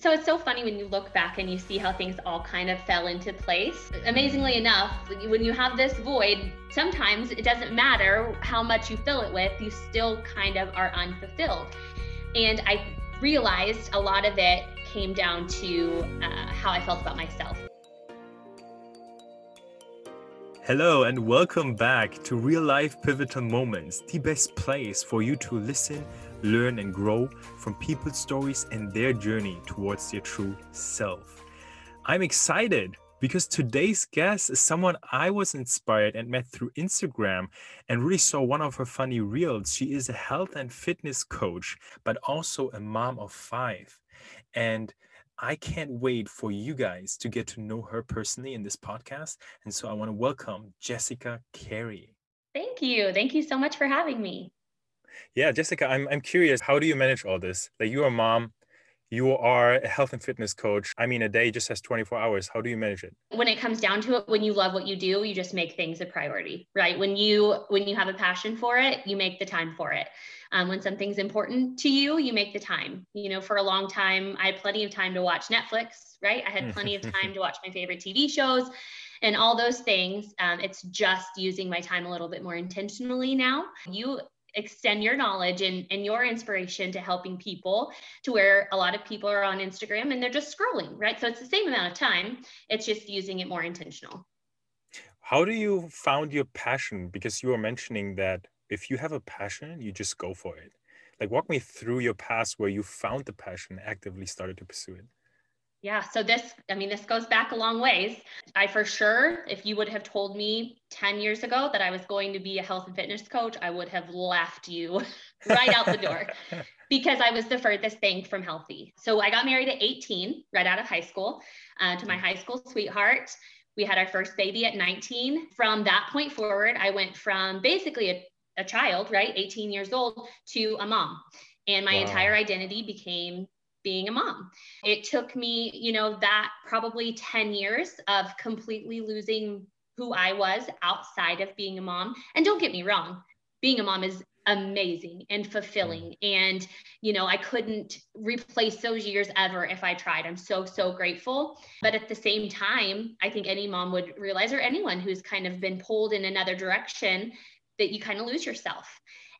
So it's so funny when you look back and you see how things all kind of fell into place. Amazingly enough, when you have this void, sometimes it doesn't matter how much you fill it with, you still kind of are unfulfilled. And I realized a lot of it came down to uh, how I felt about myself. Hello, and welcome back to Real Life Pivotal Moments, the best place for you to listen learn, and grow from people's stories and their journey towards their true self. I'm excited because today's guest is someone I was inspired and met through Instagram and really saw one of her funny reels. She is a health and fitness coach, but also a mom of five. And I can't wait for you guys to get to know her personally in this podcast. And so I want to welcome Jessica Carey. Thank you. Thank you so much for having me. Yeah, Jessica, I'm, I'm curious, how do you manage all this? Like you're a mom, you are a health and fitness coach. I mean, a day just has 24 hours. How do you manage it? When it comes down to it, when you love what you do, you just make things a priority, right? When you when you have a passion for it, you make the time for it. Um, when something's important to you, you make the time. You know, for a long time, I had plenty of time to watch Netflix, right? I had plenty of time to watch my favorite TV shows and all those things. Um, it's just using my time a little bit more intentionally now. You extend your knowledge and, and your inspiration to helping people to where a lot of people are on Instagram and they're just scrolling, right? So it's the same amount of time, it's just using it more intentional. How do you found your passion? Because you were mentioning that if you have a passion, you just go for it. Like walk me through your past where you found the passion, actively started to pursue it. Yeah, so this, I mean, this goes back a long ways. I for sure, if you would have told me 10 years ago that I was going to be a health and fitness coach, I would have laughed you right out the door because I was the furthest thing from healthy. So I got married at 18, right out of high school, uh, to my high school sweetheart. We had our first baby at 19. From that point forward, I went from basically a, a child, right, 18 years old, to a mom. And my wow. entire identity became being a mom. It took me, you know, that probably 10 years of completely losing who I was outside of being a mom. And don't get me wrong, being a mom is amazing and fulfilling. Mm. And, you know, I couldn't replace those years ever if I tried. I'm so, so grateful. But at the same time, I think any mom would realize, or anyone who's kind of been pulled in another direction, that you kind of lose yourself.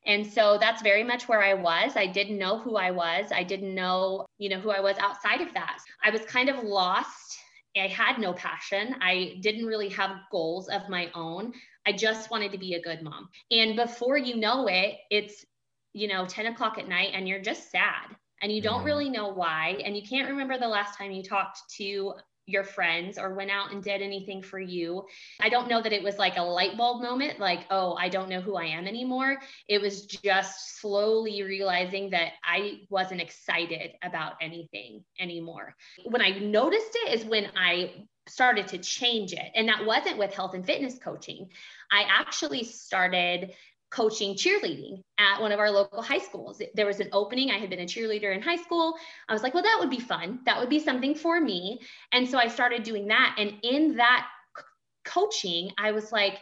And so that's very much where I was. I didn't know who I was. I didn't know, you know, who I was outside of that. I was kind of lost. I had no passion. I didn't really have goals of my own. I just wanted to be a good mom. And before you know it, it's, you know, 10 o'clock at night and you're just sad and you don't mm-hmm. really know why. And you can't remember the last time you talked to your friends or went out and did anything for you. I don't know that it was like a light bulb moment, like, oh, I don't know who I am anymore. It was just slowly realizing that I wasn't excited about anything anymore. When I noticed it is when I started to change it. And that wasn't with health and fitness coaching. I actually started coaching cheerleading at one of our local high schools. There was an opening. I had been a cheerleader in high school. I was like, well, that would be fun. That would be something for me. And so I started doing that. And in that coaching, I was like,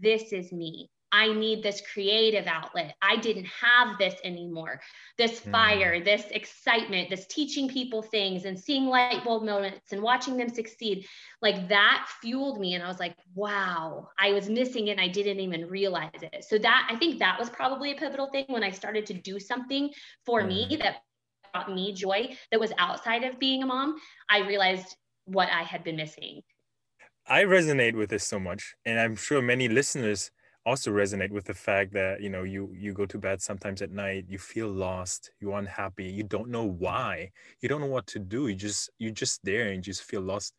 this is me. I need this creative outlet. I didn't have this anymore. This hmm. fire, mm. this excitement, this teaching people things and seeing light bulb moments and watching them succeed. Like that fueled me. And I was like, wow, I was missing it and I didn't even realize it. So that I think that was probably a pivotal thing when I started to do something for mm. me that brought me joy that was outside of being a mom. I realized what I had been missing. I resonate with this so much. And I'm sure many listeners also resonate with the fact that you know you you go to bed sometimes at night you feel lost you're unhappy you don't know why you don't know what to do you just you're just there and just feel lost.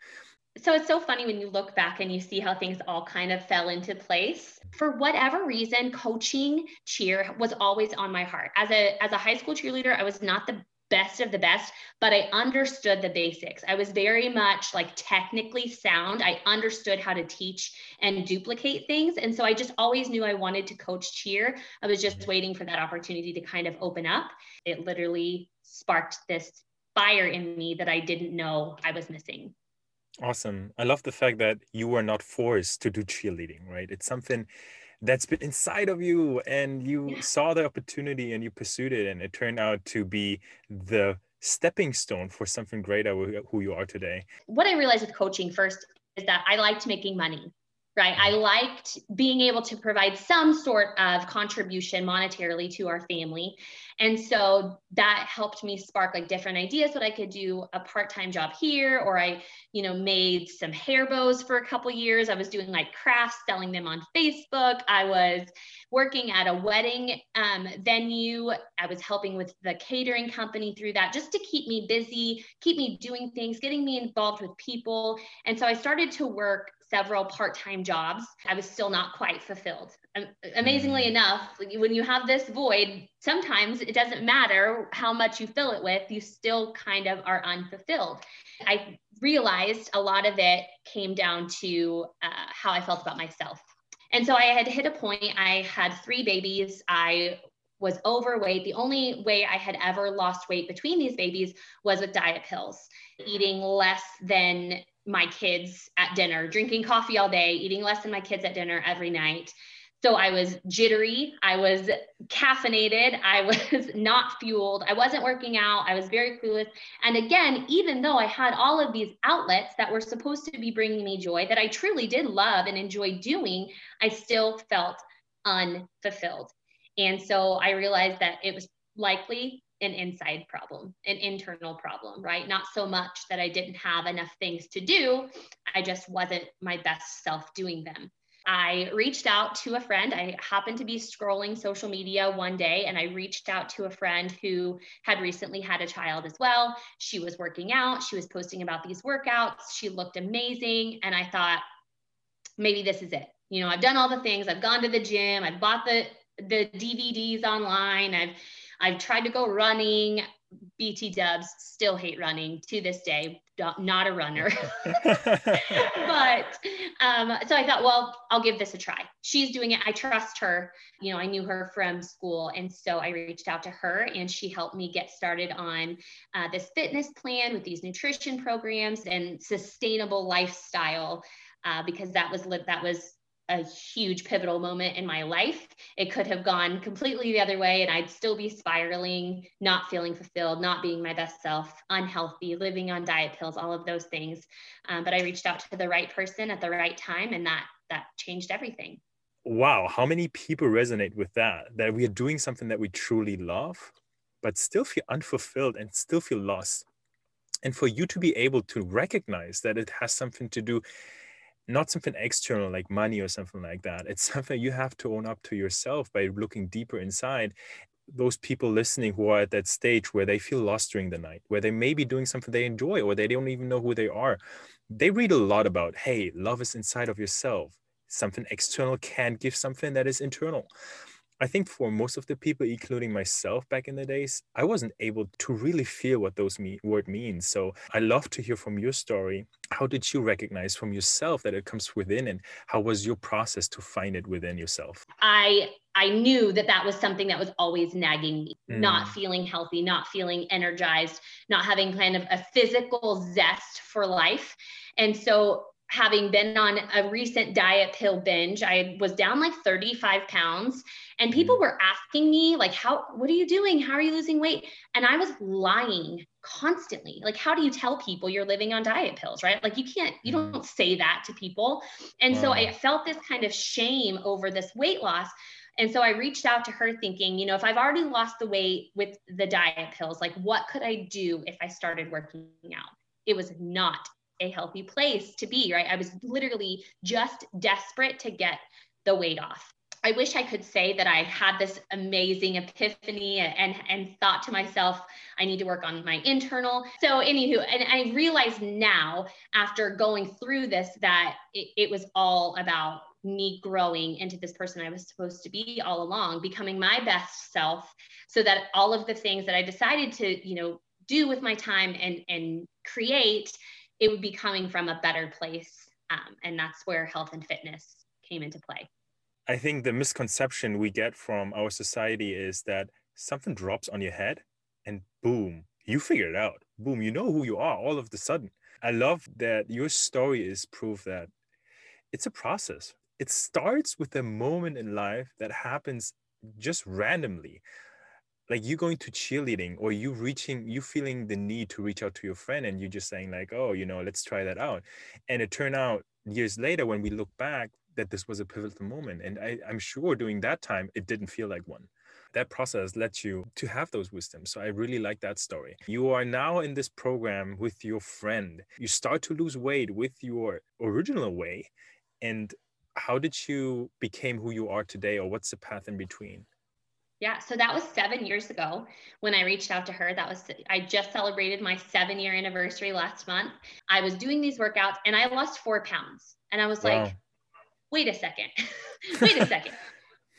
So it's so funny when you look back and you see how things all kind of fell into place. For whatever reason coaching cheer was always on my heart. As a as a high school cheerleader i was not the best of the best, but I understood the basics. I was very much like technically sound. I understood how to teach and duplicate things. And so I just always knew I wanted to coach cheer. I was just waiting for that opportunity to kind of open up. It literally sparked this fire in me that I didn't know I was missing. Awesome. I love the fact that you were not forced to do cheerleading, right? It's something that's been inside of you and you yeah. saw the opportunity and you pursued it and it turned out to be the stepping stone for something greater who you are today? What I realized with coaching first is that I liked making money right? I liked being able to provide some sort of contribution monetarily to our family. And so that helped me spark like different ideas what I could do a part-time job here or I, you know, made some hair bows for a couple years. I was doing like crafts, selling them on Facebook. I was working at a wedding um, venue. I was helping with the catering company through that just to keep me busy, keep me doing things, getting me involved with people. And so I started to work several part-time jobs i was still not quite fulfilled amazingly mm. enough when you have this void sometimes it doesn't matter how much you fill it with you still kind of are unfulfilled i realized a lot of it came down to uh, how i felt about myself and so i had hit a point i had three babies i was overweight. The only way I had ever lost weight between these babies was with diet pills, eating less than my kids at dinner, drinking coffee all day, eating less than my kids at dinner every night. So I was jittery, I was caffeinated, I was not fueled, I wasn't working out, I was very clueless. And again, even though I had all of these outlets that were supposed to be bringing me joy that I truly did love and enjoy doing, I still felt unfulfilled. And so I realized that it was likely an inside problem, an internal problem, right? Not so much that I didn't have enough things to do, I just wasn't my best self doing them. I reached out to a friend. I happened to be scrolling social media one day and I reached out to a friend who had recently had a child as well. She was working out, she was posting about these workouts, she looked amazing. And I thought, maybe this is it. You know, I've done all the things, I've gone to the gym, I've bought the the DVDs online, I've I've tried to go running. BT dubs still hate running to this day, not a runner. but um, so I thought, well, I'll give this a try. She's doing it. I trust her. You know, I knew her from school. And so I reached out to her and she helped me get started on uh, this fitness plan with these nutrition programs and sustainable lifestyle. Uh, because that was that was a huge pivotal moment in my life. It could have gone completely the other way, and I'd still be spiraling, not feeling fulfilled, not being my best self, unhealthy, living on diet pills, all of those things. Um, but I reached out to the right person at the right time, and that that changed everything. Wow, how many people resonate with that? That we are doing something that we truly love, but still feel unfulfilled and still feel lost. And for you to be able to recognize that it has something to do not something external like money or something like that. It's something you have to own up to yourself by looking deeper inside. Those people listening who are at that stage where they feel lost during the night, where they may be doing something they enjoy or they don't even know who they are, they read a lot about, hey, love is inside of yourself. Something external can't give something that is internal. I think for most of the people, including myself back in the days, I wasn't able to really feel what those me- word means. So I love to hear from your story. How did you recognize from yourself that it comes within, and how was your process to find it within yourself? I I knew that that was something that was always nagging me, mm. not feeling healthy, not feeling energized, not having kind of a physical zest for life. And so having been on a recent diet pill binge i was down like 35 pounds and people mm. were asking me like how what are you doing? How are you losing weight? And i was lying constantly. Like how do you tell people you're living on diet pills right? Like you can't you mm. don't say that to people. And so i felt this kind of shame over this weight loss. And so I reached out to her thinking, you know, if I've already lost the weight with the diet pills, like what could I do if I started working out? It was not a healthy place to be, right? I was literally just desperate to get the weight off. I wish I could say that I had this amazing epiphany and, and thought to myself, I need to work on my internal. So, anywho, and I realize now after going through this that it, it was all about me growing into this person I was supposed to be all along, becoming my best self, so that all of the things that I decided to, you know, do with my time and and create it would be coming from a better place. Um, and that's where health and fitness came into play. I think the misconception we get from our society is that something drops on your head and boom, you figure it out. Boom, you know who you are all of the sudden. I love that your story is proof that it's a process. It starts with a moment in life that happens just randomly. Like you going to cheerleading or you reaching you feeling the need to reach out to your friend and you just saying like oh you know let's try that out. And it turned out years later when we look back that this was a pivotal moment and I, i'm sure during that time it didn't feel like one. That process led you to have those wisdoms so i really like that story. You are now in this program with your friend. You start to lose weight with your original way and how did you became who you are today or what's the path in between yeah, so that was seven years ago when I reached out to her. That was, I just celebrated my seven year anniversary last month. I was doing these workouts and I lost four pounds. And I was wow. like, wait a second, wait a second.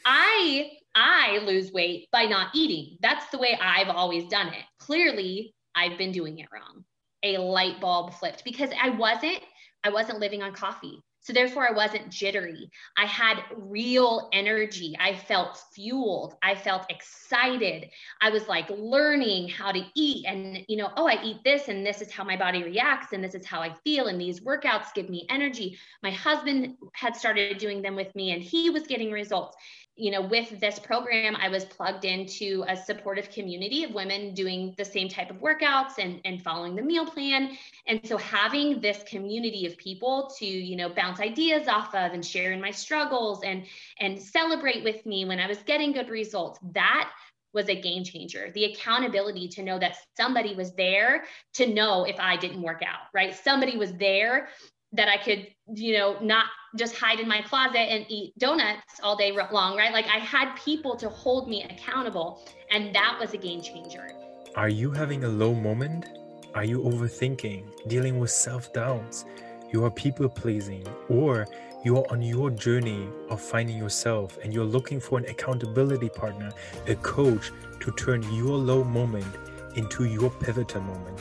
I I lose weight by not eating. That's the way I've always done it. Clearly, I've been doing it wrong. A light bulb flipped because I wasn't I wasn't living on coffee. So therefore, I wasn't jittery. I had real energy. I felt fueled. I felt excited. I was like learning how to eat and, you know, oh, I eat this and this is how my body reacts and this is how I feel. And these workouts give me energy. My husband had started doing them with me and he was getting results you know, with this program, I was plugged into a supportive community of women doing the same type of workouts and, and following the meal plan. And so having this community of people to, you know, bounce ideas off of and sharing my struggles and and celebrate with me when I was getting good results, that was a game changer. The accountability to know that somebody was there to know if I didn't work out, right? Somebody was there that I could, you know, not just hide in my closet and eat donuts all day long, right? Like I had people to hold me accountable, and that was a game changer. Are you having a low moment? Are you overthinking, dealing with self doubts? You are people pleasing, or you are on your journey of finding yourself and you're looking for an accountability partner, a coach to turn your low moment into your pivotal moment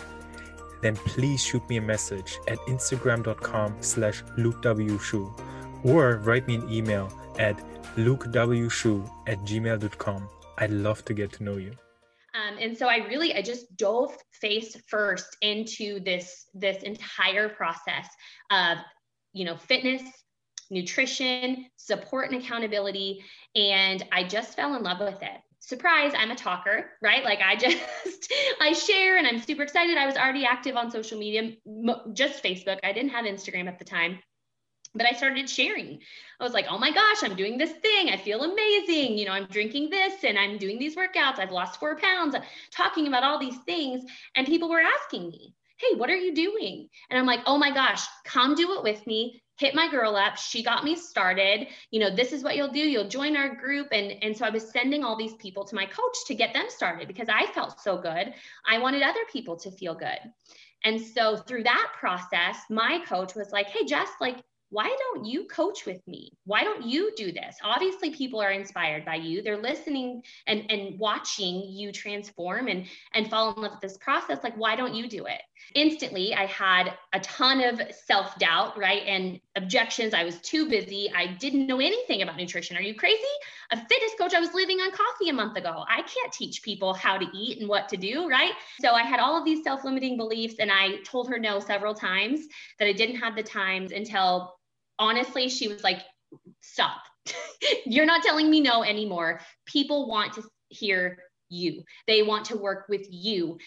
then please shoot me a message at instagram.com slash lukewshu or write me an email at lukewshu at gmail.com. I'd love to get to know you. Um, and so I really, I just dove face first into this, this entire process of, you know, fitness, nutrition, support and accountability. And I just fell in love with it surprise, I'm a talker, right? Like I just, I share and I'm super excited. I was already active on social media, just Facebook. I didn't have Instagram at the time, but I started sharing. I was like, oh my gosh, I'm doing this thing. I feel amazing. You know, I'm drinking this and I'm doing these workouts. I've lost four pounds, talking about all these things. And people were asking me, hey, what are you doing? And I'm like, oh my gosh, come do it with me hit my girl up she got me started you know this is what you'll do you'll join our group and and so i was sending all these people to my coach to get them started because i felt so good i wanted other people to feel good and so through that process my coach was like hey jess like why don't you coach with me? Why don't you do this? Obviously, people are inspired by you. They're listening and, and watching you transform and, and fall in love with this process. Like, why don't you do it? Instantly, I had a ton of self doubt, right? And objections. I was too busy. I didn't know anything about nutrition. Are you crazy? A fitness coach, I was living on coffee a month ago. I can't teach people how to eat and what to do, right? So I had all of these self limiting beliefs, and I told her no several times that I didn't have the times until honestly, she was like, stop. You're not telling me no anymore. People want to hear you. They want to work with you.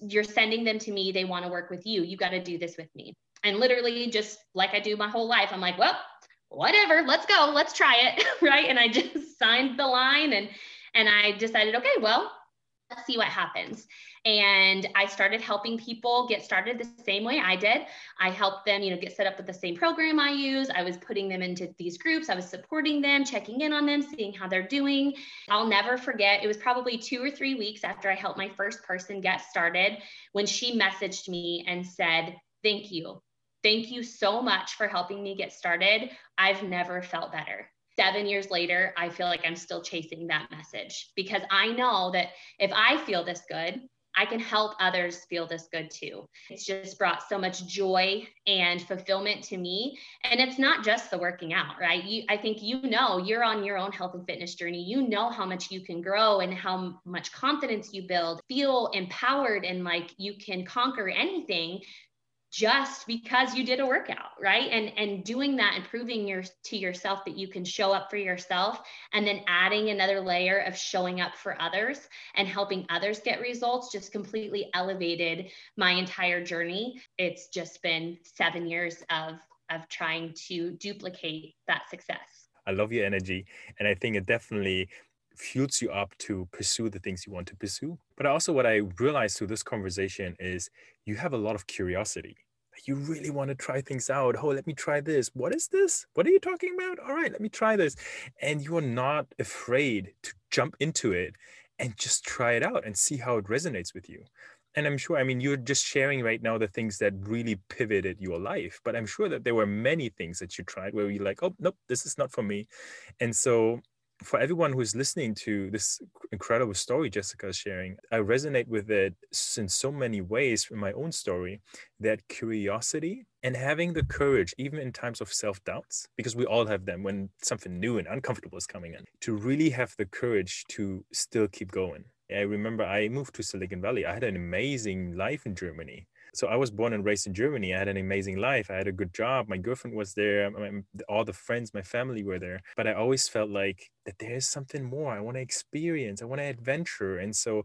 You're sending them to me. They want to work with you. You got to do this with me. And literally, just like I do my whole life, I'm like, well, whatever, let's go, let's try it. right. And I just signed the line and and I decided, okay, well, let's see what happens. And I started helping people get started the same way I did. I helped them, you know, get set up with the same program I use. I was putting them into these groups. I was supporting them, checking in on them, seeing how they're doing. I'll never forget, it was probably two or three weeks after I helped my first person get started when she messaged me and said, Thank you. Thank you so much for helping me get started. I've never felt better seven years later, I feel like I'm still chasing that message because I know that if I feel this good, I can help others feel this good too. It's just brought so much joy and fulfillment to me. And it's not just the working out, right? You, I think you know you're on your own health and fitness journey. You know how much you can grow and how much confidence you build, feel empowered and like you can conquer anything just because you did a workout right? And and doing that and proving your to yourself that you can show up for yourself and then adding another layer of showing up for others and helping others get results just completely elevated my entire journey. It's just been 7 years of of trying to duplicate that success. I love your energy and i think it definitely fuels you up to pursue the things you want to pursue. But also, what I realized through this conversation is you have a lot of curiosity. You really want to try things out. Oh, let me try this. What is this? What are you talking about? All right, let me try this. And you're not afraid to jump into it and just try it out and see how it resonates with you. And I'm sure, I mean, you're just sharing right now the things that really pivoted your life, but I'm sure that there were many things that you tried where you're like, oh, nope, this is not for me. And so for everyone who's listening to this incredible story Jessica is sharing, I resonate with it in so many ways from my own story that curiosity and having the courage, even in times of self doubts, because we all have them when something new and uncomfortable is coming in, to really have the courage to still keep going. I remember I moved to Silicon Valley. I had an amazing life in Germany so I was born and raised in Germany. I had an amazing life. I had a good job. My girlfriend was there. all the friends, my family were there. But I always felt like that there is something more. I want to experience. I want to adventure. And so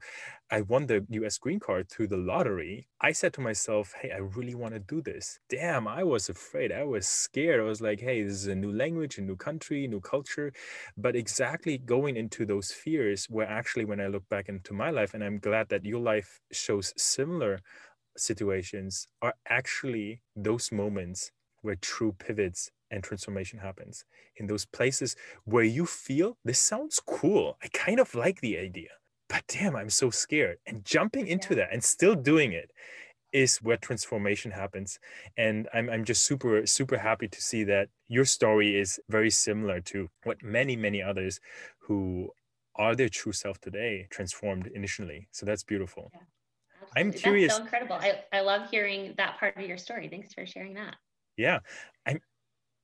I won the US green card through the lottery. I said to myself, hey, I really want to do this. Damn, I was afraid. I was scared. I was like, hey, this is a new language, a new country, new culture. But exactly going into those fears were actually when I look back into my life, and I'm glad that your life shows similar situations are actually those moments where true pivots and transformation happens. In those places where you feel this sounds cool. I kind of like the idea but damn i'm so scared. And jumping into yeah. that and still doing it is where transformation happens. And I'm, I'm just super super happy to see that your story is very similar to what many many others who are their true self today transformed initially. So that's beautiful. Yeah. I'm curious. That's so incredible. I, I love hearing that part of your story. Thanks for sharing that. Yeah. I'm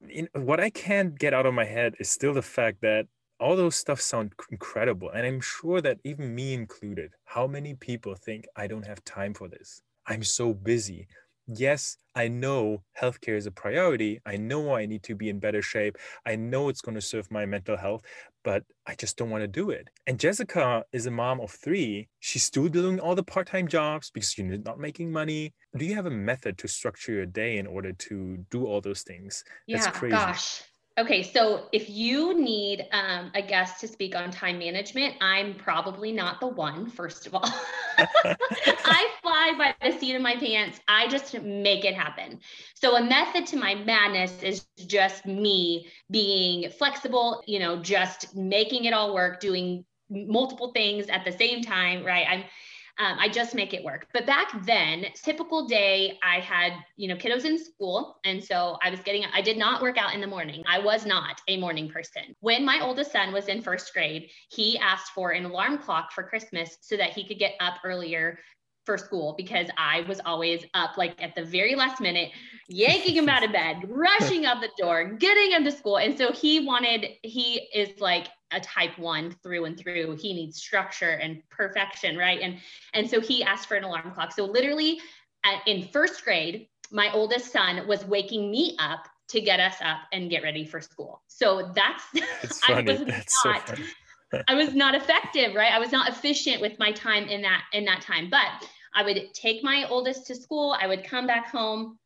in, what I can't get out of my head is still the fact that all those stuff sound incredible. And I'm sure that even me included, how many people think I don't have time for this? I'm so busy yes, I know healthcare is a priority. I know I need to be in better shape. I know it's going to serve my mental health, but I just don't want to do it. And Jessica is a mom of three. She's still doing all the part time jobs because you're not making money. Do you have a method to structure your day in order to do all those things? That's yeah, crazy. gosh. Okay, so if you need um, a guest to speak on time management, I'm probably not the one, first of all. I fly by the seat of my pants. I just make it happen. So, a method to my madness is just me being flexible, you know, just making it all work, doing multiple things at the same time, right? I'm um, I just make it work. But back then, typical day, I had, you know, kiddos in school. And so I was getting, I did not work out in the morning. I was not a morning person. When my oldest son was in first grade, he asked for an alarm clock for Christmas so that he could get up earlier for school because I was always up like at the very last minute, yanking him out of bed, rushing out the door, getting him to school. And so he wanted, he is like a type one through and through. He needs structure and perfection, right? And and so he asked for an alarm clock. So literally at, in first grade, my oldest son was waking me up to get us up and get ready for school. So that's I was that's not so I was not effective, right? I was not efficient with my time in that in that time. But I would take my oldest to school. I would come back home.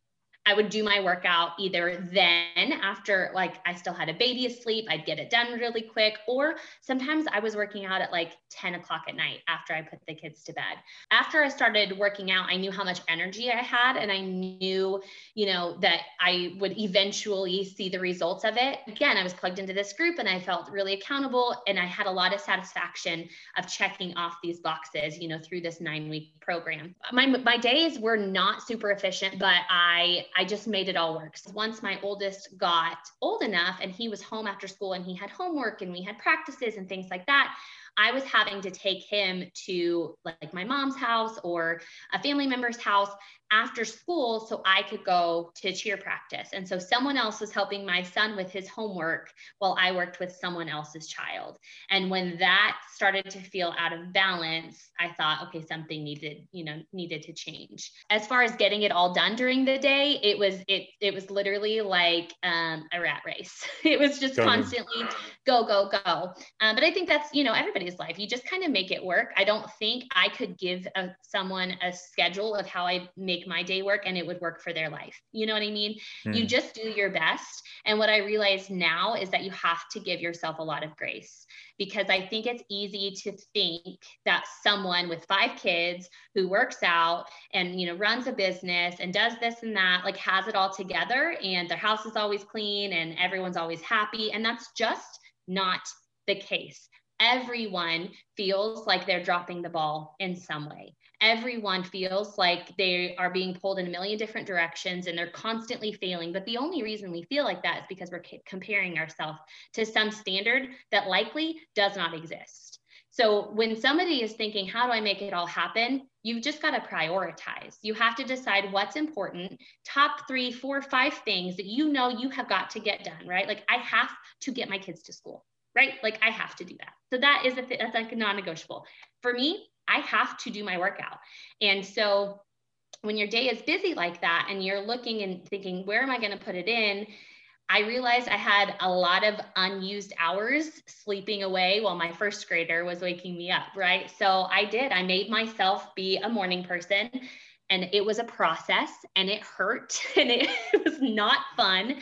I would do my workout either then after like I still had a baby asleep, I'd get it done really quick, or sometimes I was working out at like 10 o'clock at night after I put the kids to bed. After I started working out, I knew how much energy I had and I knew, you know, that I would eventually see the results of it. Again, I was plugged into this group and I felt really accountable and I had a lot of satisfaction of checking off these boxes, you know, through this nine week program. My, my days were not super efficient, but I I just made it all work. Once my oldest got old enough and he was home after school and he had homework and we had practices and things like that, I was having to take him to like my mom's house or a family member's house after school so I could go to cheer practice. And so someone else was helping my son with his homework while I worked with someone else's child. And when that started to feel out of balance, I thought, okay, something needed, you know, needed to change. As far as getting it all done during the day, it was it it was literally like um, a rat race. it was just go constantly go go go. Um, but I think that's you know everybody's life. You just kind of make it work. I don't think I could give a, someone a schedule of how I make my day work and it would work for their life. You know what I mean? Mm. You hmm. just do your best. And what I realize now is that you have to give yourself a lot of grace because I think it's easy to think that someone with five kids who works out and you know runs a business and does this and that like has it all together and their house is always clean and everyone's always happy and that's just not the case everyone feels like they're dropping the ball in some way. Everyone feels like they are being pulled in a million different directions and they're constantly failing. But the only reason we feel like that is because we're comparing ourselves to some standard that likely does not exist. So when somebody is thinking, how do I make it all happen? You've just got to prioritize. You have to decide what's important, top three, four, five things that you know you have got to get done, right? Like I have to get my kids to school right? Like I have to do that. So that is a that's like non-negotiable. For me, I have to do my workout. And so when your day is busy like that and you're looking and thinking, where am I going to put it in? I realized I had a lot of unused hours sleeping away while my first grader was waking me up, right? So I did. I made myself be a morning person and it was a process and it hurt and it was not fun.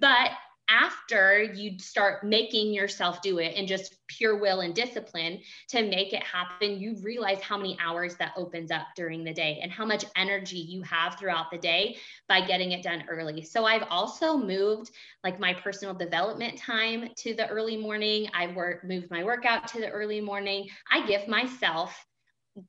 But after you start making yourself do it and just pure will and discipline to make it happen, you realize how many hours that opens up during the day and how much energy you have throughout the day by getting it done early. So I've also moved like my personal development time to the early morning. I work moved my workout to the early morning. I give myself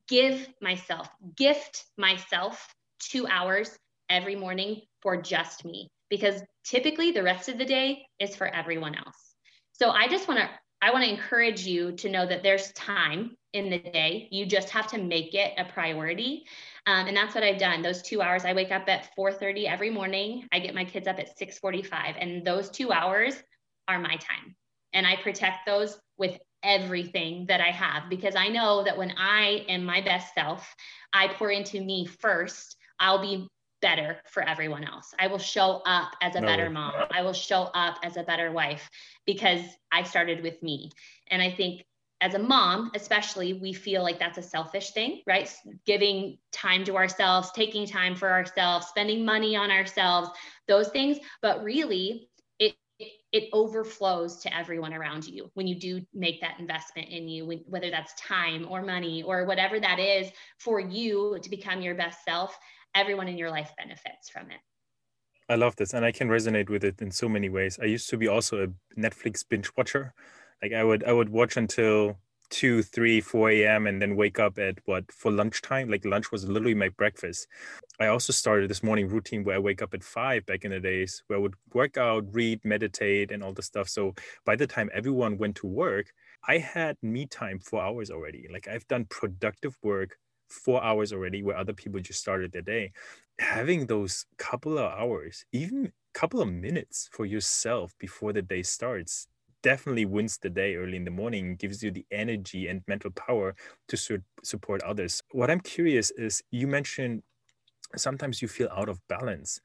give myself gift myself 2 hours every morning for just me because typically the rest of the day is for everyone else. So I just want to I want to encourage you to know that there's time in the day. You just have to make it a priority. Um, and that's what I've done. Those two hours, I wake up at 4:30 every morning. I get my kids up at 6:45, and those two hours are my time. And I protect those with everything that I have because I know that when I am my best self, I pour into me first. I'll be better for everyone else. I will show up as a no better mom. I will show up as a better wife because I started with me. And I think as a mom, especially, we feel like that's a selfish thing, right? Giving time to ourselves, taking time for ourselves, spending money on ourselves, those things. But really, it it overflows to everyone around you when you do make that investment in you, when, whether that's time or money or whatever that is for you to become your best self everyone in your life benefits from it. I love this and I can resonate with it in so many ways. I used to be also a Netflix binge watcher. Like I would I would watch until two, three, four a.m. and then wake up at what for lunchtime. Like lunch was literally my breakfast. I also started this morning routine where I wake up at five back in the days where I would work out, read, meditate, and all the stuff. So by the time everyone went to work, I had me time for hours already. Like I've done productive work four hours already where other people just started their day having those couple of hours even couple of minutes for yourself before the day starts definitely wins the day early in the morning gives you the energy and mental power to su- support others. What i'm curious is you mentioned sometimes you feel out of balance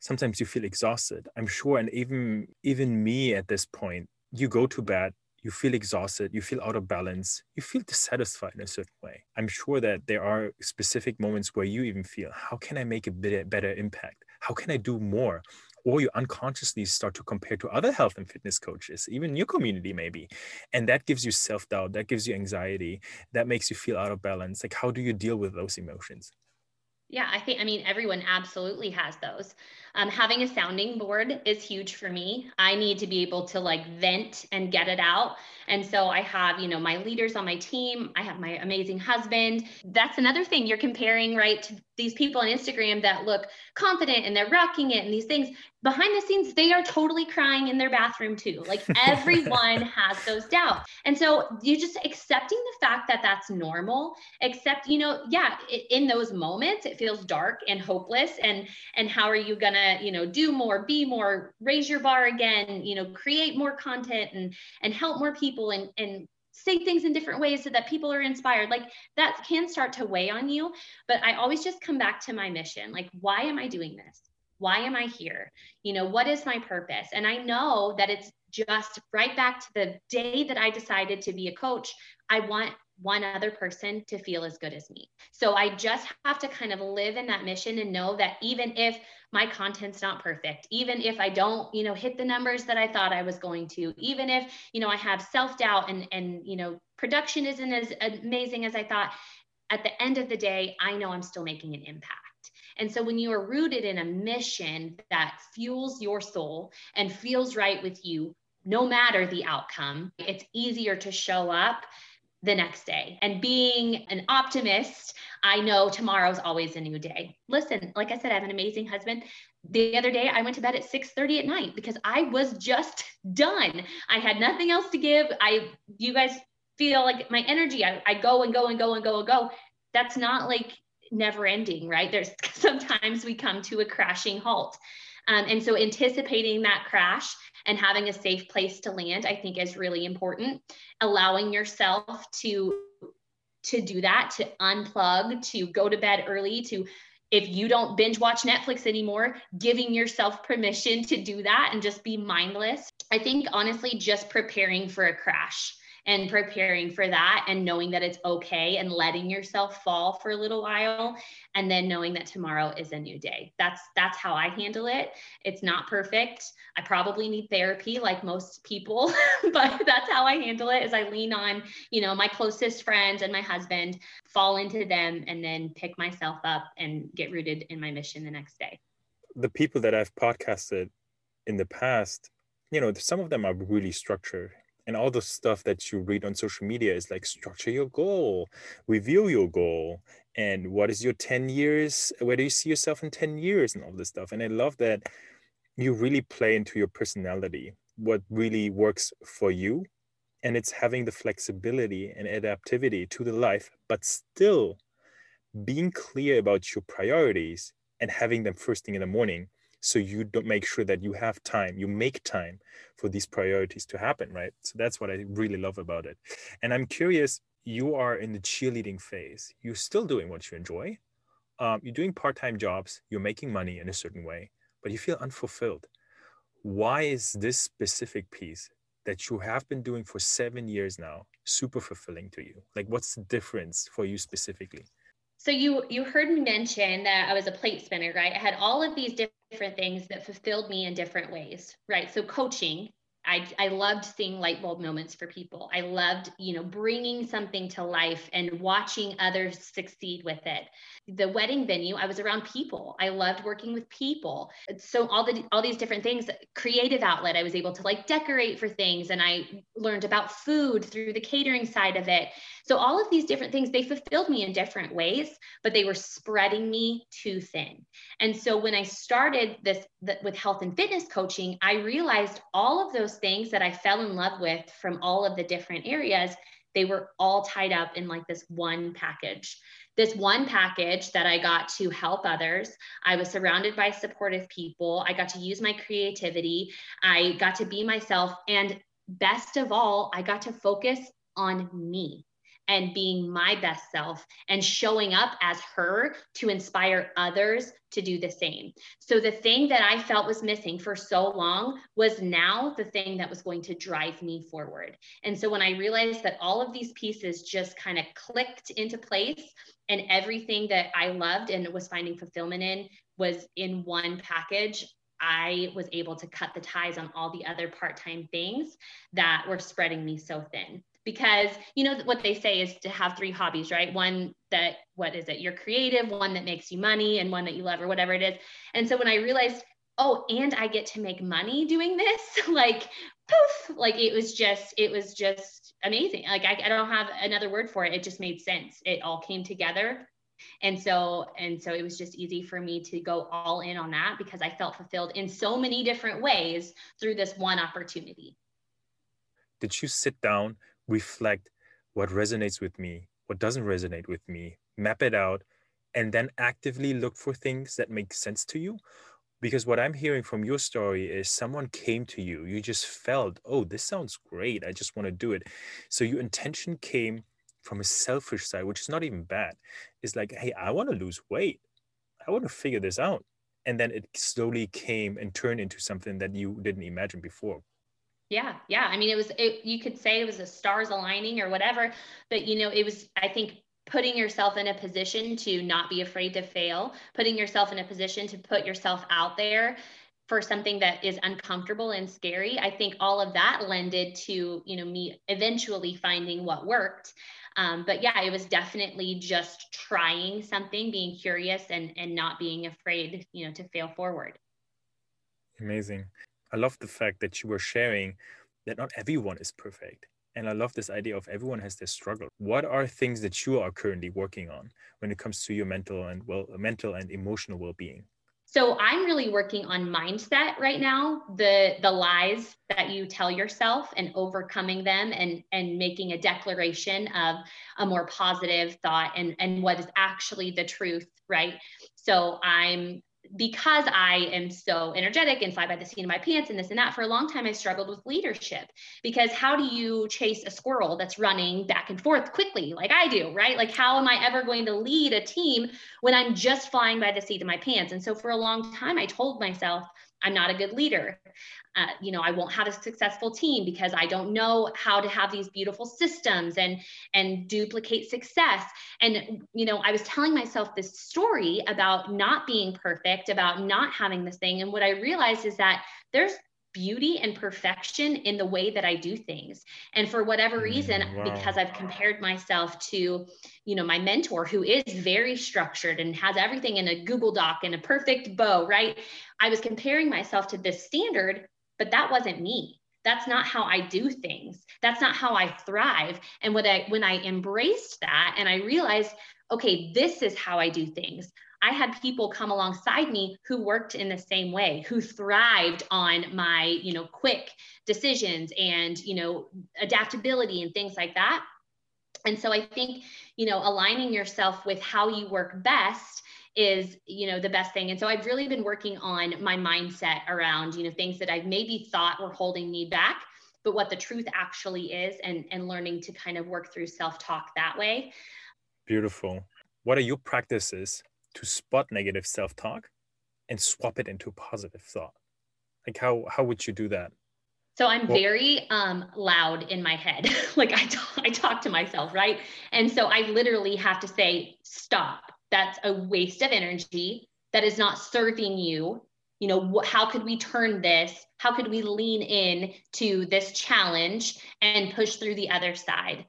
sometimes you feel exhausted. I'm sure and even even me at this point you go to bed you feel exhausted, you feel out of balance, you feel dissatisfied in a certain way. I'm sure that there are specific moments where you even feel, how can I make a bit better impact? How can I do more? Or you unconsciously start to compare to other health and fitness coaches, even your community, maybe. And that gives you self doubt, that gives you anxiety, that makes you feel out of balance. Like, how do you deal with those emotions? Yeah, I think, I mean, everyone absolutely has those. Um, having a sounding board is huge for me. I need to be able to like vent and get it out. And so I have, you know, my leaders on my team. I have my amazing husband. That's another thing you're comparing, right, to these people on Instagram that look confident and they're rocking it and these things. Behind the scenes, they are totally crying in their bathroom too. Like everyone has those doubts. And so you just accepting the fact that that's normal, except, you know, yeah, in those moments, it feels dark and hopeless. And, and how are you going to, you know, do more, be more, raise your bar again, you know, create more content and, and help more people and, and say things in different ways so that people are inspired like that can start to weigh on you but i always just come back to my mission like why am i doing this why am I here? You know, what is my purpose? And I know that it's just right back to the day that I decided to be a coach. I want one other person to feel as good as me. So I just have to kind of live in that mission and know that even if my content's not perfect, even if I don't, you know, hit the numbers that I thought I was going to, even if, you know, I have self-doubt and and you know, production isn't as amazing as I thought, at the end of the day, I know I'm still making an impact. And so when you are rooted in a mission that fuels your soul and feels right with you, no matter the outcome, it's easier to show up the next day. And being an optimist, I know tomorrow's always a new day. Listen, like I said, I have an amazing husband. The other day I went to bed at 6:30 at night because I was just done. I had nothing else to give. I you guys feel like my energy, I, I go and go and go and go and go. That's not like never ending, right? There's sometimes we come to a crashing halt. Um, and so anticipating that crash and having a safe place to land, I think is really important. Allowing yourself to to do that, to unplug, to go to bed early, to if you don't binge watch Netflix anymore, giving yourself permission to do that and just be mindless. I think honestly, just preparing for a crash and preparing for that and knowing that it's okay and letting yourself fall for a little while and then knowing that tomorrow is a new day. That's that's how i handle it. It's not perfect. I probably need therapy like most people but that's how i handle it is i lean on you know my closest friends and my husband fall into them and then pick myself up and get rooted in my mission the next day. The people that i've podcasted in the past you know some of them are really structured and all the stuff that you read on social media is like structure your goal reveal your goal and what is your 10 years where do you see yourself in 10 years and all this stuff. And i love that you really play into your personality what really works for you and it's having the flexibility and adaptivity to the life but still being clear about your priorities and having them first thing in the morning so you don't make sure that you have time you make time for these priorities to happen right? So that's what i really love about it. And i'm curious you are in the cheerleading phase. You're still doing what you enjoy. Um, you're doing part-time jobs you're making money in a certain way but you feel unfulfilled. Why is this specific piece that you have been doing for seven years now super fulfilling to you? Like what's the difference for you specifically? So you you heard me mention that I was a plate spinner, right? I had all of these different things that fulfilled me in different ways, right? So coaching I, I loved seeing light bulb moments for people. I loved, you know, bringing something to life and watching others succeed with it. The wedding venue, I was around people. I loved working with people. So all the all these different things, creative outlet, I was able to like decorate for things and I learned about food through the catering side of it. So all of these different things, they fulfilled me in different ways, but they were spreading me too thin. And so when I started this the, with health and fitness coaching, I realized all of those those things that I fell in love with from all of the different areas, they were all tied up in like this one package. This one package that I got to help others. I was surrounded by supportive people. I got to use my creativity. I got to be myself. And best of all, I got to focus on me and being my best self and showing up as her to inspire others to do the same. So the thing that I felt was missing for so long was now the thing that was going to drive me forward. And so when I realized that all of these pieces just kind of clicked into place and everything that I loved and was finding fulfillment in was in one package, I was able to cut the ties on all the other part time things that were spreading me so thin because you know what they say is to have three hobbies right? One that what is it? You're creative one that makes you money and one that you love or whatever it is. And so when i realized oh and i get to make money doing this like poof like it was just it was just amazing. Like I, I don't have another word for it. It just made sense. It all came together. And so, and so it was just easy for me to go all in on that because I felt fulfilled in so many different ways through this one opportunity. Did you sit down, reflect what resonates with me, what doesn't resonate with me, map it out, and then actively look for things that make sense to you? Because what I'm hearing from your story is someone came to you, you just felt, oh, this sounds great. I just want to do it. So your intention came from a selfish side, which is not even bad. It's like, hey, I want to lose weight. I want to figure this out. And then it slowly came and turned into something that you didn't imagine before. Yeah, yeah. I mean, it was, it, you could say it was a stars aligning or whatever, but you know, it was, I think, putting yourself in a position to not be afraid to fail, putting yourself in a position to put yourself out there for something that is uncomfortable and scary. I think all of that lended to, you know, me eventually finding what worked. Um, but yeah, it was definitely just trying something, being curious and and not being afraid, you know, to fail forward. Amazing. I love the fact that you were sharing that not everyone is perfect. And I love this idea of everyone has their struggle. What are things that you are currently working on when it comes to your mental and well mental and emotional well-being? So I'm really working on mindset right now, the the lies that you tell yourself and overcoming them and and making a declaration of a more positive thought and and what is actually the truth, right? So I'm because I am so energetic and fly by the seat of my pants and this and that, for a long time I struggled with leadership because how do you chase a squirrel that's running back and forth quickly like I do, right? Like, how am I ever going to lead a team when I'm just flying by the seat of my pants? And so for a long time, I told myself, I'm not a good leader. Uh, you know, I won't have a successful team because I don't know how to have these beautiful systems and and duplicate success. And you know, I was telling myself this story about not being perfect, about not having this thing. And what I realized is that there's beauty and perfection in the way that I do things. And for whatever mm, reason, wow. because I've compared myself to, you know, my mentor who is very structured and has everything in a Google Doc and a perfect bow, right? I was comparing myself to this standard, but that wasn't me. That's not how I do things. That's not how I thrive. And when I when I embraced that and I realized, okay, this is how I do things. I had people come alongside me who worked in the same way, who thrived on my, you know, quick decisions and, you know, adaptability and things like that. And so I think, you know, aligning yourself with how you work best is you know the best thing. And so i've really been working on my mindset around you know things that i've maybe thought were holding me back but what the truth actually is and and learning to kind of work through self-talk that way. Beautiful. What are your practices to spot negative self-talk and swap it into positive thought. Like how how would you do that? So i'm well, very um, loud in my head. Like I talk, I talk to myself right? And so i literally have to say stop. That's a waste of energy. That is not serving you. You know wh- how could we turn this? How could we lean in to this challenge and push through the other side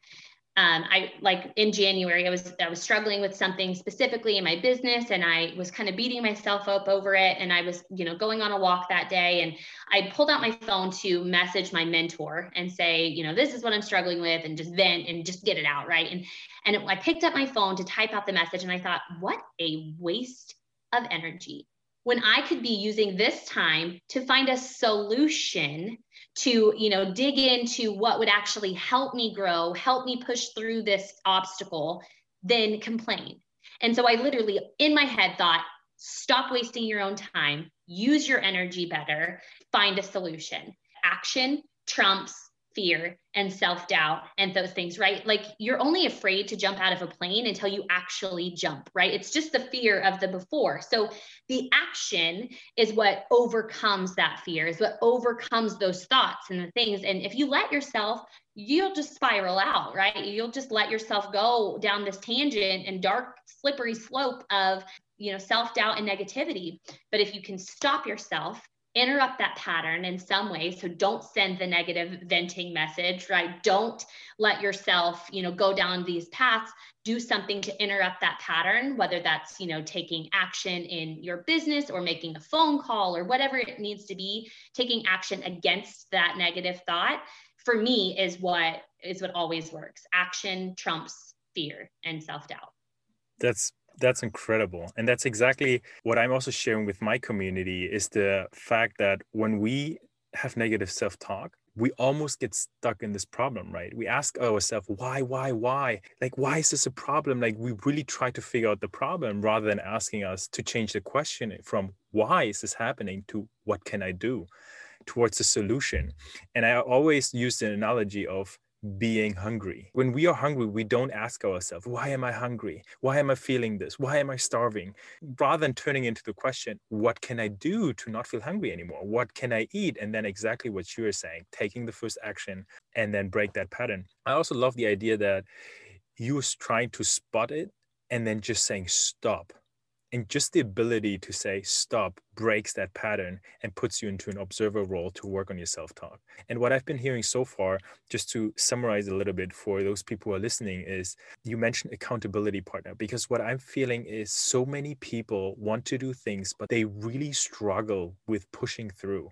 um, I like in January, I was I was struggling with something specifically in my business, and I was kind of beating myself up over it. And I was, you know, going on a walk that day, and I pulled out my phone to message my mentor and say, you know, this is what I'm struggling with, and just vent and just get it out, right? And and it, I picked up my phone to type out the message, and I thought, what a waste of energy when I could be using this time to find a solution to you know dig into what would actually help me grow help me push through this obstacle then complain. And so i literally in my head thought stop wasting your own time. Use your energy better. Find a solution. Action trumps fear and self doubt and those things, right? Like you're only afraid to jump out of a plane until you actually jump, right? It's just the fear of the before. So the action is what overcomes that fear, is what overcomes those thoughts and the things. And if you let yourself, you'll just spiral out, right? You'll just let yourself go down this tangent and dark, slippery slope of you know self-doubt and negativity but if you can stop yourself interrupt that pattern in some way. So don't send the negative venting message right? Don't let yourself you know go down these paths. Do something to interrupt that pattern whether that's you know taking action in your business or making a phone call or whatever it needs to be taking action against that negative thought for me is what is what always works. Action trumps fear and self-doubt. That's That's incredible. And that's exactly what I'm also sharing with my community is the fact that when we have negative self-talk, we almost get stuck in this problem, right? We ask ourselves, why, why, why? Like, why is this a problem? Like, we really try to figure out the problem rather than asking us to change the question from why is this happening to what can I do towards the solution. And I always use the analogy of being hungry. When we are hungry, we don't ask ourselves, why am I hungry? Why am I feeling this? Why am I starving? Rather than turning into the question, what can I do to not feel hungry anymore? What can I eat? And then exactly what you are saying, taking the first action and then break that pattern. I also love the idea that you was trying to spot it and then just saying stop and just the ability to say stop breaks that pattern and puts you into an observer role to work on your self-talk. And what i've been hearing so far just to summarize a little bit for those people who are listening is you mentioned accountability partner because what i'm feeling is so many people want to do things but they really struggle with pushing through.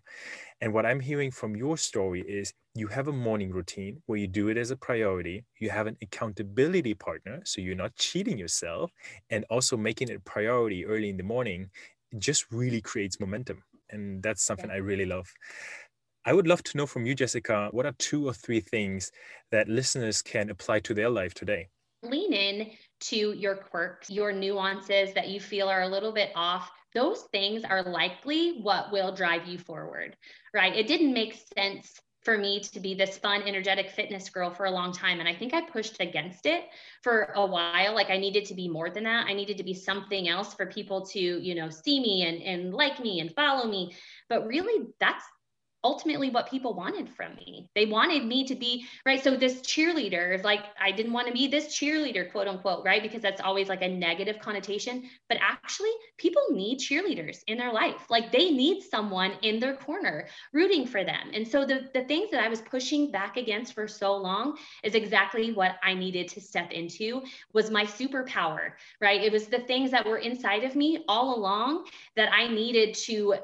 And what I'm hearing from your story is you have a morning routine where you do it as a priority. You have an accountability partner, so you're not cheating yourself, and also making it a priority early in the morning just really creates momentum. And that's something I really love. I would love to know from you, Jessica, what are two or three things that listeners can apply to their life today? Lean in to your quirks, your nuances that you feel are a little bit off those things are likely what will drive you forward, right? It didn't make sense for me to be this fun, energetic fitness girl for a long time. And I think I pushed against it for a while. Like I needed to be more than that. I needed to be something else for people to, you know, see me and, and like me and follow me. But really, that's ultimately what people wanted from me. They wanted me to be, right? So this cheerleader is like, I didn't want to be this cheerleader, quote unquote, right? Because that's always like a negative connotation. But actually, people need cheerleaders in their life. Like they need someone in their corner rooting for them. And so the, the things that I was pushing back against for so long is exactly what I needed to step into was my superpower, right? It was the things that were inside of me all along that I needed to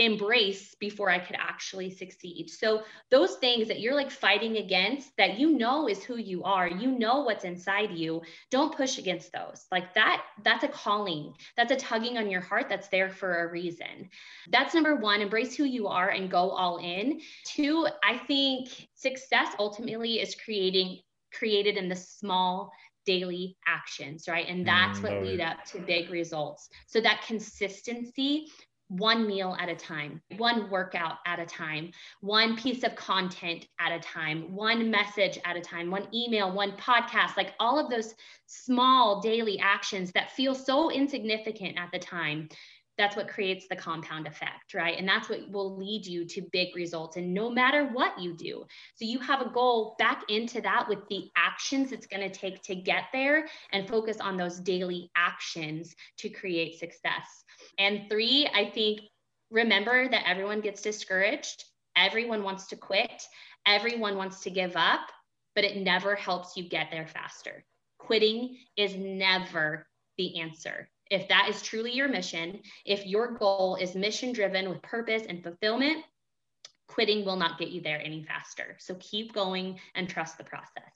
embrace before I could actually succeed. So those things that you're like fighting against that you know is who you are, you know what's inside you, don't push against those. Like that that's a calling. That's a tugging on your heart that's there for a reason. That's number 1, embrace who you are and go all in. Two, I think success ultimately is creating created in the small daily actions, right? And that's mm, what lead up to big results. So that consistency one meal at a time, one workout at a time, one piece of content at a time, one message at a time, one email, one podcast, like all of those small daily actions that feel so insignificant at the time. That's what creates the compound effect, right? And that's what will lead you to big results. And no matter what you do, so you have a goal back into that with the actions it's going to take to get there and focus on those daily actions to create success. And three, I think remember that everyone gets discouraged, everyone wants to quit, everyone wants to give up, but it never helps you get there faster. Quitting is never the answer. If that is truly your mission, if your goal is mission driven with purpose and fulfillment, quitting will not get you there any faster. So keep going and trust the process.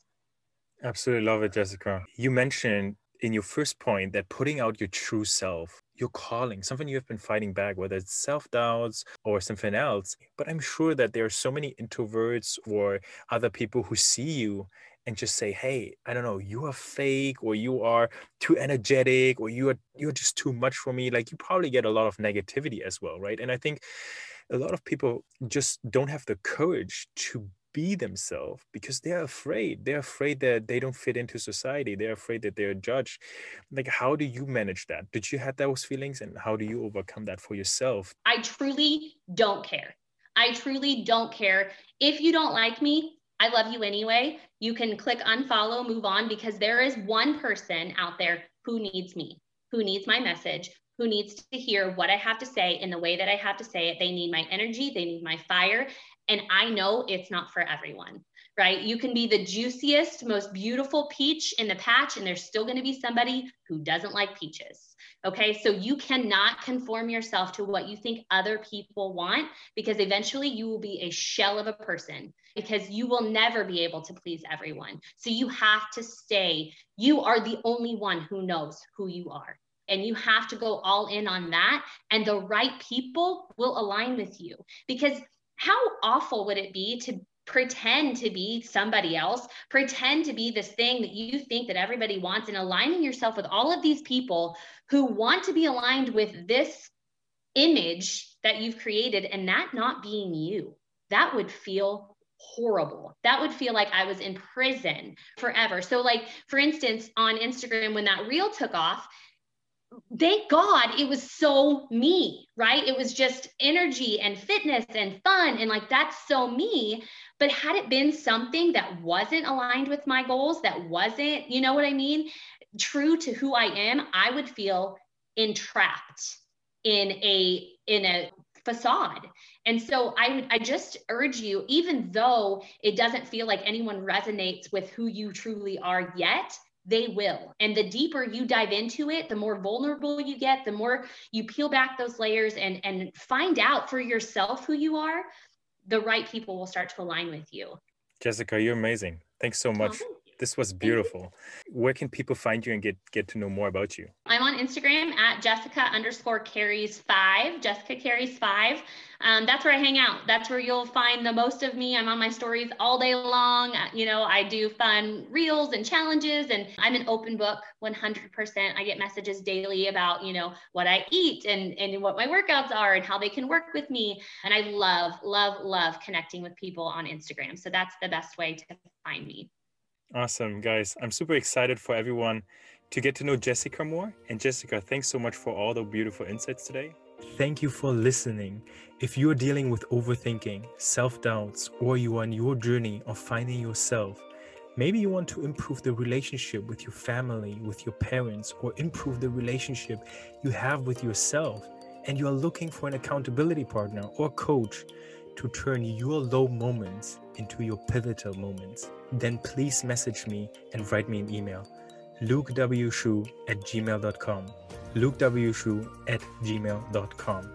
Absolutely love it, Jessica. You mentioned in your first point that putting out your true self your calling, something you have been fighting back, whether it's self doubts or something else. But I'm sure that there are so many introverts or other people who see you and just say, "Hey, I don't know, you are fake, or you are too energetic, or you are you're just too much for me." Like you probably get a lot of negativity as well, right? And I think a lot of people just don't have the courage to be themselves because they're afraid. They're afraid that they don't fit into society. They're afraid that they're judged. Like, how do you manage that? Did you have those feelings and how do you overcome that for yourself? I truly don't care. I truly don't care. If you don't like me, I love you anyway. You can click unfollow, move on, because there is one person out there who needs me, who needs my message, who needs to hear what I have to say in the way that I have to say it. They need my energy, they need my fire, and I know it's not for everyone, right? You can be the juiciest, most beautiful peach in the patch, and there's still going to be somebody who doesn't like peaches. Okay. So you cannot conform yourself to what you think other people want because eventually you will be a shell of a person because you will never be able to please everyone. So you have to stay. You are the only one who knows who you are. and you have to go all in on that and the right people will align with you because how awful would it be to pretend to be somebody else, pretend to be this thing that you think that everybody wants, and aligning yourself with all of these people who want to be aligned with this image that you've created and that not being you. That would feel horrible. That would feel like I was in prison forever. So, like, for instance, on Instagram, when that reel took off, thank God it was so me, right? It was just energy and fitness and fun. And like, that's so me. But had it been something that wasn't aligned with my goals, that wasn't, you know what I mean, true to who I am, I would feel entrapped in a in a facade. And so I would I just urge you even though it doesn't feel like anyone resonates with who you truly are yet, they will. And the deeper you dive into it, the more vulnerable you get, the more you peel back those layers and and find out for yourself who you are, the right people will start to align with you. Jessica, you're amazing. Thanks so much. Oh, this was beautiful. Where can people find you and get get to know more about you? I'm on Instagram at Jessica underscore Careys five. Jessica Careys five. Um, that's where I hang out. That's where you'll find the most of me. I'm on my stories all day long. Uh, you know, I do fun reels and challenges, and I'm an open book 100%. I get messages daily about, you know, what I eat and, and what my workouts are and how they can work with me. And I love, love, love connecting with people on Instagram. So that's the best way to find me. Awesome, guys. I'm super excited for everyone to get to know Jessica more. And Jessica, thanks so much for all the beautiful insights today. Thank you for listening. If you're dealing with overthinking, self doubts, or you are on your journey of finding yourself, maybe you want to improve the relationship with your family, with your parents, or improve the relationship you have with yourself, and you are looking for an accountability partner or coach to turn your low moments into your pivotal moments, then please message me and write me an email. lukewshu at gmail.com. lukewshu at gmail.com.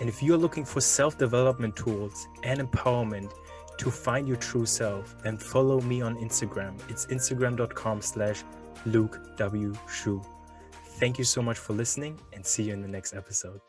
And if you're looking for self-development tools and empowerment to find your true self, then follow me on Instagram. It's instagram.com slash lukewshu. Thank you so much for listening and see you in the next episode.